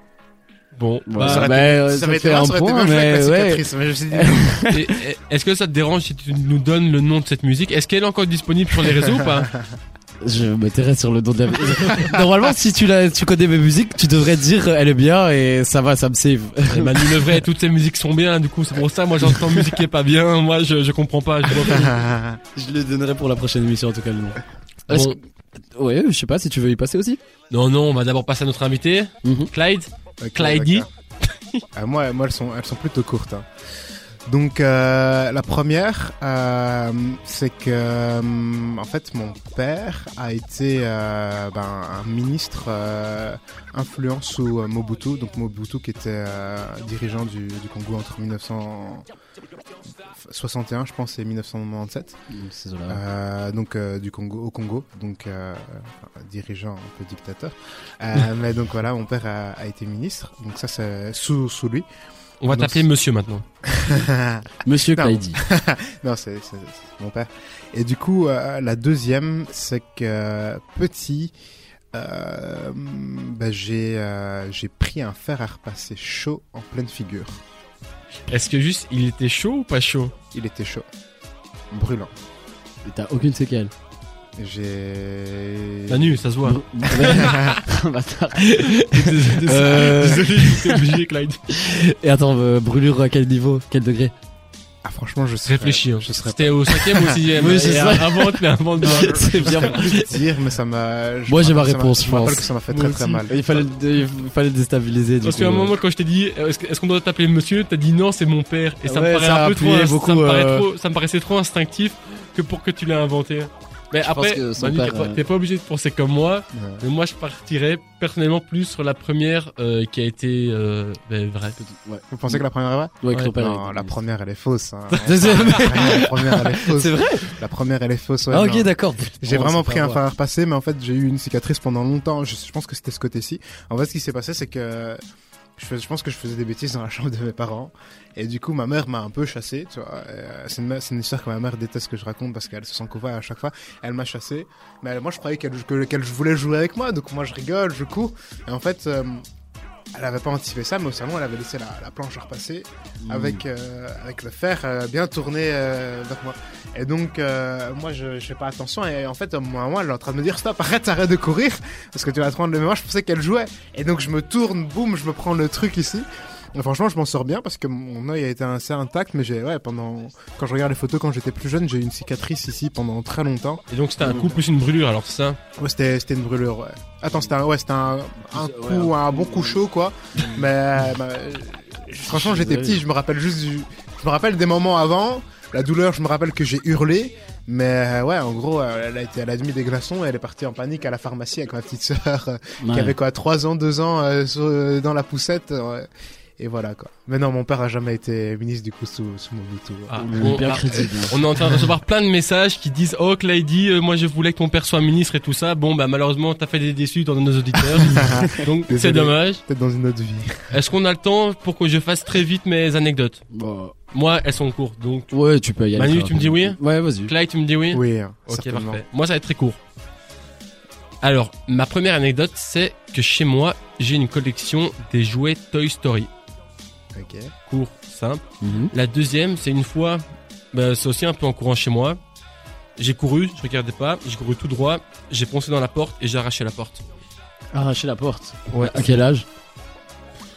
Bon, bah, ça, bah, ça, fait un point, mais ouais. <laughs> Est-ce que ça te dérange si tu nous donnes le nom de cette musique? Est-ce qu'elle est encore disponible sur les réseaux ou pas? <laughs> Je m'intéresse sur le nom de la <laughs> Normalement, si tu, la, tu connais mes musiques, tu devrais dire elle est bien et ça va, ça me save. Manu Levray, toutes ces musiques sont bien, du coup, c'est pour ça, moi j'entends musique qui est pas bien, moi je, je comprends pas. Je, je le donnerai pour la prochaine émission en tout cas le nom. Bon. Ouais, je sais pas si tu veux y passer aussi. Non, non, on va d'abord passer à notre invité, mhm. Clyde. Clyde. euh, moi, moi, elles sont, elles sont plutôt courtes. Hein. Donc euh, la première, euh, c'est que en fait mon père a été ben, un ministre influent sous Mobutu, donc Mobutu qui était dirigeant du, du, Congo entre 1961, je pense, et 1997. donc du Congo au Congo, donc dirigeant un peu dictateur. <laughs> mais donc voilà, mon père a, a été ministre, donc ça c'est sous sous lui. On va t'appeler monsieur maintenant. <laughs> monsieur Clyde. non, <laughs> c'est mon père. Et du coup, euh, la deuxième, c'est que petit, euh, bah, j'ai euh, j'ai pris un fer à repasser chaud en pleine figure. Est-ce que juste il était chaud ou pas chaud Il était chaud, brûlant. Et t'as aucune séquelle j'ai. Manu, ça se voit. <laughs> <laughs> Bâtard. désolé, euh... désolé obligé, Clyde. Et attends, euh, brûlure à quel niveau Quel degré? Ah franchement je serais réfléchi hein. je serais c'était au cinquième ou au sixième. Oui c'est ça. invente mais invente <laughs> c'est bien dire mais ça m'a moi j'ai ma réponse je pense. que ça m'a fait très très mal. Il fallait il fallait le déstabiliser parce qu'à un moment quand je t'ai dit est-ce qu'on doit t'appeler monsieur t'as dit non c'est mon père. Et ça me paraît un peu trop, beaucoup, ça, me euh... trop ça me paraissait trop instinctif que pour que tu l'aies inventé Mais Je pense après, que son Manu, père, t'es pas- euh, t'es pas obligé de penser comme moi. Ouais. Mais moi, je partirais personnellement plus sur la première euh, qui a été euh, ben, vraie. Ouais. Vous pensez que la première est vraie? Ouais, que Ouais, Non, est- la première elle est fausse. hein. <laughs> C'est- la première elle est <laughs> fausse. C'est vrai? La première elle est fausse. ouais, Ah ok non. d'accord. J'ai Bon, vraiment pris un fer à repasser, mais en fait j'ai eu une cicatrice pendant longtemps. Je, je pense que c'était ce côté-ci. En fait, ce qui s'est passé, c'est que je, pense que je faisais des bêtises dans la chambre de mes parents, et du coup ma mère m'a un peu chassé. Euh, c'est une, histoire que ma mère déteste que je raconte parce qu'elle se sent coupable à chaque fois. Elle m'a chassé, mais moi je croyais qu'elle que- qu'elle voulais jouer avec moi, donc moi je rigole, je cours, et en fait. euh, elle avait pas anticipé ça, mais au salon, elle avait laissé la, la planche à repasser Mm. avec, euh, avec le fer euh, bien tourné euh, vers moi. Et donc, euh, moi, je, je fais pas attention. Et en fait, à un moment, elle est en train de me dire Stop, arrête, arrête de courir. Parce que tu vas te prendre le mémoire. Je pensais qu'elle jouait. Et donc, je me tourne, boum, je me prends le truc ici. Et franchement, je m'en sors bien parce que mon œil a été assez intact. Mais j'ai, ouais, pendant. Quand je regarde les photos quand j'étais plus jeune, j'ai eu une cicatrice ici pendant très longtemps. Et donc, c'était un coup plus une brûlure, alors c'est ça? Ouais, c'était, c'était une brûlure, ouais. Attends, c'était un, ouais, c'était un, un Ouais, coup, un bon coup chaud, quoi. Mais, euh, bah, euh, franchement, j'étais petit, je me rappelle juste du, je me rappelle des moments avant. La douleur, je me rappelle que j'ai hurlé. Mais, euh, ouais, en gros, euh, elle a été, elle a mis des glaçons et elle est partie en panique à la pharmacie avec ma petite sœur, euh, Ouais. qui avait quoi, 3 ans, 2 ans, euh, sur- euh, dans la poussette. Et voilà, quoi. Mais non, mon père a jamais été ministre, du coup, sous, sous mon tout. Ah, On bien ah, crédible. On est en train de recevoir plein de messages qui disent Oh Clyde, euh, moi je voulais que ton père soit ministre et tout ça. Bon bah malheureusement t'as fait des déçus dans nos auditeurs. <laughs> Donc c'est dommage. Peut-être dans une autre vie. Est-ce qu'on a le temps pour que je fasse très vite mes anecdotes Bon. Moi elles sont courtes donc. Ouais, tu peux y aller. Manu, tu me dis oui. Ouais, vas-y. Clyde tu me dis oui Oui, Ok parfait. Moi ça va être très court. Alors ma première anecdote c'est que chez moi j'ai une collection des jouets Toy Story. Ok. Court, simple. Mhm. La deuxième, c'est une fois, bah, c'est aussi un peu en courant chez moi. J'ai couru, je regardais pas, j'ai couru tout droit, j'ai poncé dans la porte et j'ai arraché la porte. Arracher la porte. Ouais. À quel âge?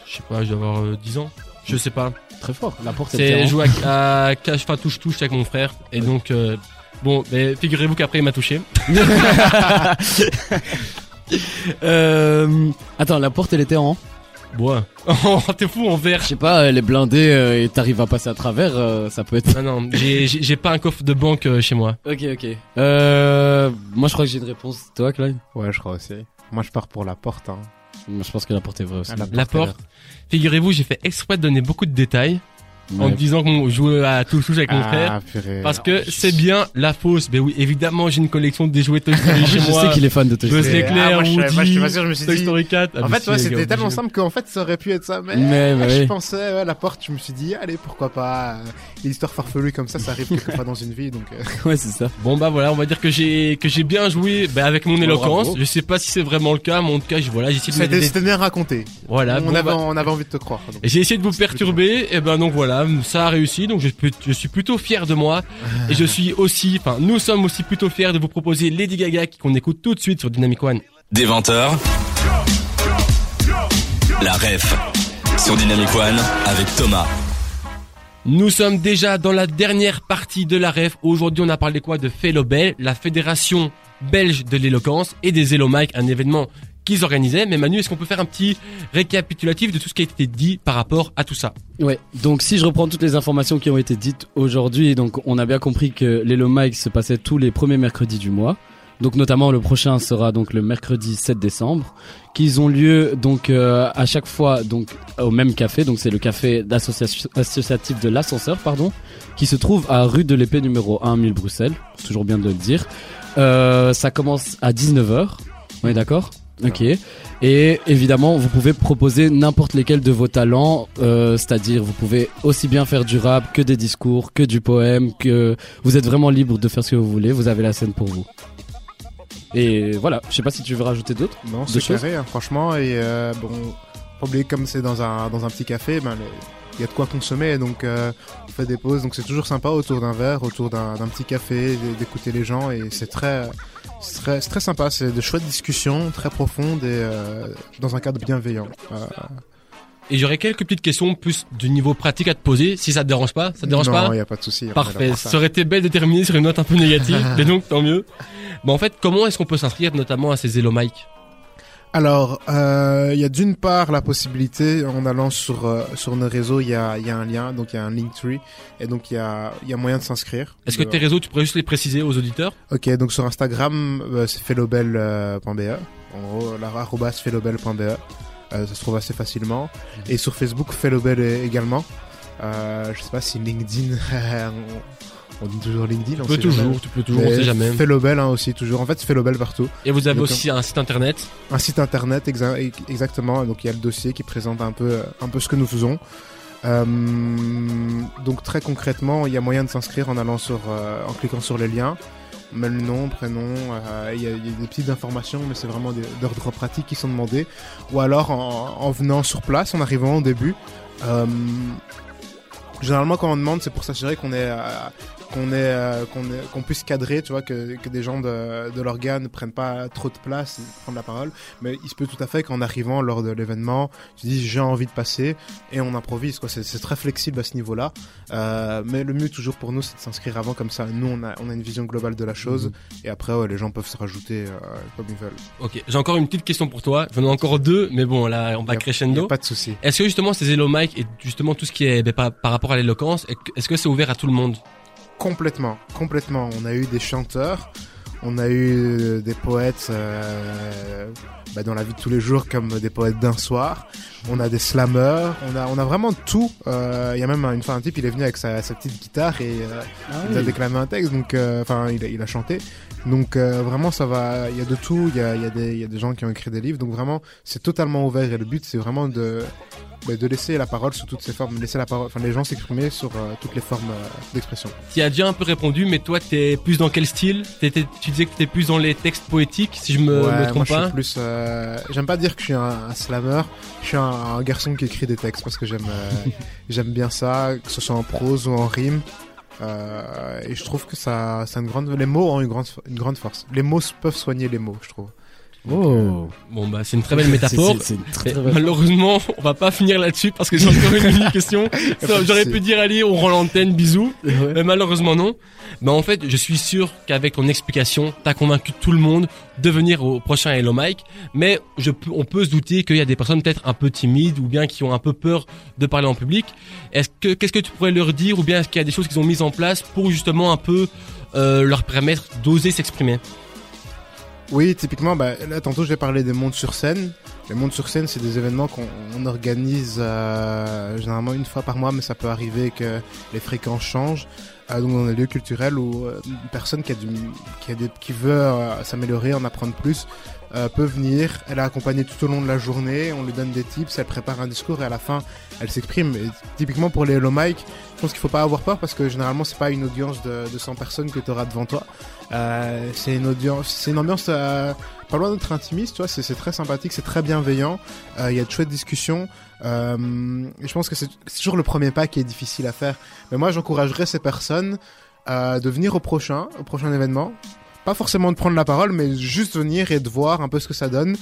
Je sais pas, je dois avoir euh, 10 ans. Je sais pas. Très fort. La porte. C'est tient. jouer à, à cache pas touche touche avec mon frère et donc euh, bon, mais figurez-vous qu'après il m'a touché. <laughs> <laughs> Euh, Attends, la porte elle était en. Bon, oh, t'es fou en verre. Je sais pas, elle est blindée euh, et t'arrives à passer à travers, euh, ça peut être. Non non, j'ai j'ai j'ai pas un coffre de banque euh, chez moi. Ok, ok. Euh, moi je crois que j'ai une réponse. Toi, Clyde Ouais, je crois aussi. Moi, je pars pour la porte. Hein. Moi je pense que la porte est vraie aussi. Ah, La porte? Figurez-vous, j'ai fait exprès de donner beaucoup de détails en Ouais. disant qu'on jouait à touche avec mon frère. Ah, purée. Parce que c'est bien la fausse. Mais oui, évidemment, j'ai une collection de jouets Toy Story chez je moi. sais qu'il est fan de Toy Je Story. sais Ah, clair, moi, je Woody, j'étais pas sûr, je me suis Toy dit- Story 4. En Ah, fait, ouais, c'était tellement simple qu'en fait, ça aurait pu être ça. Mais, Mais, bah <laughs> je oui. pensais, ouais, la porte, je me suis dit, allez, pourquoi pas. euh, Les histoires farfelues comme ça, ça arrive quelquefois dans une vie. Donc, euh, <laughs> Ouais, c'est ça. Bon bah voilà, on va dire que j'ai que j'ai bien joué bah, avec mon éloquence. bravo. Je sais pas si c'est vraiment le cas, mais en tout cas, je- voilà, j'ai essayé de c'était bien raconté. voilà. on, avait, bah, on avait envie de te croire. j'ai essayé de vous perturber, et ben donc voilà, ça a réussi, donc je, suis plutôt fier de moi, et je suis aussi, enfin nous sommes aussi plutôt fiers de vous proposer Lady Gaga qu'on écoute tout de suite sur Dynamic One. Des 20h, la ref sur Dynamic One avec Thomas. Nous sommes déjà dans la dernière partie de la ref. Aujourd'hui, on a parlé quoi de Félobel, la fédération belge de l'éloquence et des Elomic, un événement qu'ils organisaient. Mais Manu, est-ce qu'on peut faire un petit récapitulatif de tout ce qui a été dit par rapport à tout ça Ouais. Donc si je reprends toutes les informations qui ont été dites aujourd'hui, donc on a bien compris que l'Elo Mike se passait tous les premiers mercredis du mois. Donc notamment le prochain sera donc le mercredi 7 décembre, qu'ils ont lieu donc euh, à chaque fois donc au même café, donc c'est le café associatif de l'ascenseur pardon, qui se trouve à rue de l'épée numéro 1 1000 Bruxelles, c'est toujours bien de le dire. Euh, ça commence à 19h. On est d'accord? OK. Et évidemment, vous pouvez proposer n'importe lesquels de vos talents, euh, c'est-à-dire vous pouvez aussi bien faire du rap que des discours, que du poème, que vous êtes vraiment libre de faire ce que vous voulez, vous avez la scène pour vous. Et voilà, je sais pas si tu veux rajouter d'autres. Non, c'est carré, hein, franchement. Et euh, bon, oublier comme c'est dans un, dans un petit café, ben, il y a de quoi consommer. Donc, euh, on fait des pauses. Donc, c'est toujours sympa autour d'un verre, autour d'un petit café, d'écouter les gens. Et c'est très, c'est très, très sympa. C'est de chouettes discussions, très profondes et euh, dans un cadre bienveillant. Euh, Et j'aurais quelques petites questions plus du niveau pratique à te poser, si ça te dérange pas. Ça te dérange non, pas il n'y a pas de souci. Parfait. ça. Aurait été belle de terminer sur une note un peu négative, <laughs> mais donc tant mieux. Bah en fait, comment est-ce qu'on peut s'inscrire notamment à ces Elomic Alors, euh, il y a d'une part la possibilité, en allant sur euh, sur nos réseaux, il y a, il y a un lien, donc il y a un Linktree, et donc il y a, il y a moyen de s'inscrire. Est-ce que De- tes réseaux, tu pourrais juste les préciser aux auditeurs? Ok, donc sur Instagram, euh, c'est fellowbell.be. En gros, la arrobas fellowbell.be. Euh, ça se trouve assez facilement. Et sur Facebook, fellowbell é- également. Euh, je sais pas si LinkedIn, <laughs> on, on dit toujours LinkedIn. Tu on peux toujours, jamais. tu peux toujours, on Mais sait jamais. Hein, aussi, toujours. En fait, c'est Fellowbell partout. Et vous avez Donc, aussi un site internet. Un site internet, exa- exactement. Donc il y a le dossier qui présente un peu, un peu ce que nous faisons. Euh, donc très concrètement, il y a moyen de s'inscrire en allant sur, euh, en cliquant sur les liens. Même nom, prénom, euh, il y, a, il y a des petites informations, mais c'est vraiment d'ordre pratique qui sont demandés. Ou alors en, en venant sur place, en arrivant au début. Généralement, quand on demande, c'est pour s'assurer qu'on est, euh, qu'on est, euh, qu'on qu'on puisse cadrer, tu vois, que, que des gens de, de l'organe ne prennent pas trop de place, prendre la parole. Mais il se peut tout à fait qu'en arrivant lors de l'événement, tu dis j'ai envie de passer et on improvise. Quoi, c'est, très flexible à ce niveau-là. Euh, mais le mieux toujours pour nous, c'est de s'inscrire avant, comme ça, nous on a, on a une vision globale de la chose. Et après, ouais, les gens peuvent se rajouter euh, comme ils veulent. Ok, j'ai encore une petite question pour toi. J'en ai encore deux, mais bon, là, on va a- crescendo. pas de souci. Est-ce que justement ces Hello Mike et justement tout ce qui est ben, par, par rapport à l'éloquence, est-ce que c'est ouvert à tout le monde? Complètement, complètement. On a eu des chanteurs, on a eu euh, des poètes euh, bah, dans la vie de tous les jours comme des poètes d'un soir. On a des slammers, on a, on a vraiment tout. Euh, Il y a même une fois un type, il est venu avec sa, sa petite guitare et euh, il a déclamé un texte, donc euh, enfin il, a- il a chanté. Donc euh, vraiment ça va, il y a de tout. Il y a, y a des, y a des gens qui ont écrit des livres, donc vraiment c'est totalement ouvert et le but c'est vraiment de bah, de laisser la parole sous toutes ses formes, laisser la parole, enfin les gens s'exprimer sur euh, toutes les formes euh, d'expression. Tu as déjà un peu répondu, mais toi, t'es plus dans quel style? T'étais- Tu disais que t'étais plus dans les textes poétiques, si je me, me ouais, moi trompe je suis pas. plus. euh, J'aime pas dire que je suis un, un slammer. Je suis un, garçon qui écrit des textes parce que j'aime euh, j'aime bien ça, que ce soit en prose ou en rime. Euh, et je trouve que ça, une grande. Les mots ont une grande, une grande force. Les mots peuvent soigner les mots, je trouve. Oh. Bon, bah, c'est une très belle <laughs> métaphore. Très belle- malheureusement, on va pas finir là-dessus parce que j'ai encore une mini question. <laughs> J'aurais pu dire allez, on rend l'antenne, bisous. <laughs> Ouais. Mais malheureusement non. Mais en fait, je suis sûr qu'avec ton explication, t'as convaincu tout le monde de venir au prochain Hello Mike. Mais je on peut se douter qu'il y a des personnes peut-être un peu timides ou bien qui ont un peu peur de parler en public. Est-ce que qu'est-ce que tu pourrais leur dire ou bien est-ce qu'il y a des choses qu'ils ont mises en place pour justement un peu euh, leur permettre d'oser s'exprimer? Oui, typiquement, bah, là, tantôt, j'ai parlé des mondes sur scène. Les mondes sur scène, c'est des événements qu'on on organise euh, généralement une fois par mois, mais ça peut arriver que les fréquences changent. Euh, donc, dans des lieux culturels où euh, une personne qui, a qui, veut s'améliorer, en apprendre plus, euh, peut venir. Elle est accompagnée tout au long de la journée. On lui donne des tips, elle prépare un discours et à la fin, elle s'exprime. Typiquement pour les Hello Mike, je pense qu'il faut pas avoir peur parce que généralement, c'est pas une audience de, de 100 personnes que tu auras devant toi. Euh, c'est une audience, c'est une ambiance euh, pas loin d'être intimiste, c'est très sympathique, c'est très bienveillant, il y a de chouettes discussions, je pense que c'est toujours le premier pas qui est difficile à faire. Mais moi, j'encouragerais ces personnes de venir au prochain, au prochain événement, pas forcément de prendre la parole, mais juste venir et de voir un peu ce que ça donne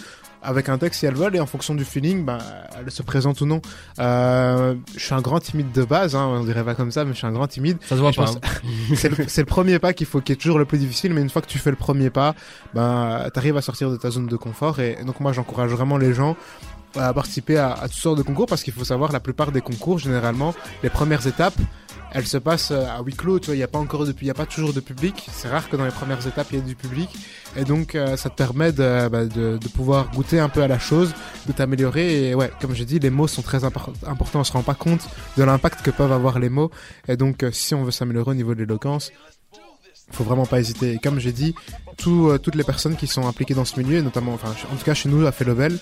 avec un texte si elles veulent et en fonction du feeling, bah, elles se présentent ou non. Euh, je suis un grand timide de base, hein, on dirait pas comme ça, mais je suis un grand timide. Ça se voit pas. pense- hein. <laughs> c'est le, premier pas qu'il faut, qui est toujours le plus difficile, mais une fois que tu fais le premier pas, ben, t'arrives à sortir de ta zone de confort. Et donc moi, j'encourage vraiment les gens à participer à, à toutes sortes de concours parce qu'il faut savoir la plupart des concours, généralement, les premières étapes, elles se passent euh, à huis clos. Tu vois, il n'y a pas encore de, il y a pas toujours de public. C'est rare que dans les premières étapes il y ait du public. Et donc, euh, ça te permet de, bah, de, pouvoir goûter un peu à la chose, de t'améliorer. Et ouais, comme j'ai dit, les mots sont très impor- importants. On se rend pas compte de l'impact que peuvent avoir les mots. Et donc, euh, si on veut s'améliorer au niveau de l'éloquence, faut vraiment pas hésiter. Et comme j'ai dit, tout, toutes les personnes qui sont impliquées dans ce milieu, notamment, en tout cas chez nous à Fellowbell,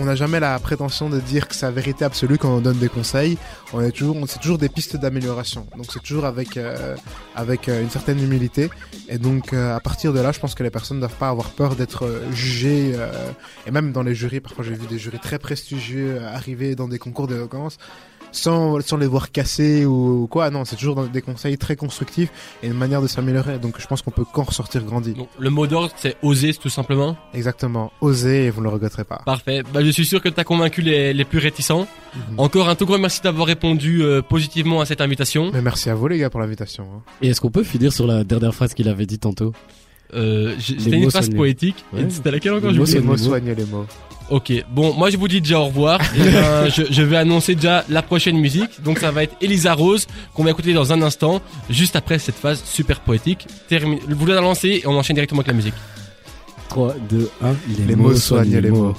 on n'a jamais la prétention de dire que c'est la vérité absolue quand on donne des conseils. On est toujours, c'est toujours des pistes d'amélioration. Donc c'est toujours avec euh, avec euh, une certaine humilité. Et donc euh, à partir de là, je pense que les personnes ne doivent pas avoir peur d'être jugées. et même dans les jurys, parfois j'ai vu des jurys très prestigieux arriver dans des concours d'éloquence sans, sans les voir casser ou, ou quoi. Non, c'est toujours des conseils très constructifs et une manière de s'améliorer. Donc je pense qu'on peut qu'en ressortir grandi. Donc, le mot d'ordre, c'est oser, tout simplement. Exactement. Osez et vous ne le regretterez pas. Parfait. Bah, je suis sûr que tu as convaincu les, les plus réticents. Encore un tout grand merci d'avoir répondu euh, positivement à cette invitation. Mais merci à vous les gars pour l'invitation. hein. Et est-ce qu'on peut finir sur la dernière phrase qu'il avait dit tantôt? Euh, C'était une phrase soignés. poétique. Ouais. C'était laquelle encore? Les mots Les mots soignent les mots. Ok, bon, moi je vous dis déjà au revoir. Et ben, <laughs> je, je vais annoncer déjà la prochaine musique. Donc ça va être Elisa Rose qu'on va écouter dans un instant, juste après cette phase super poétique. Termine. Vous la lancez et on enchaîne directement avec la musique. 3, 2, 1. Les mots soignent les mots.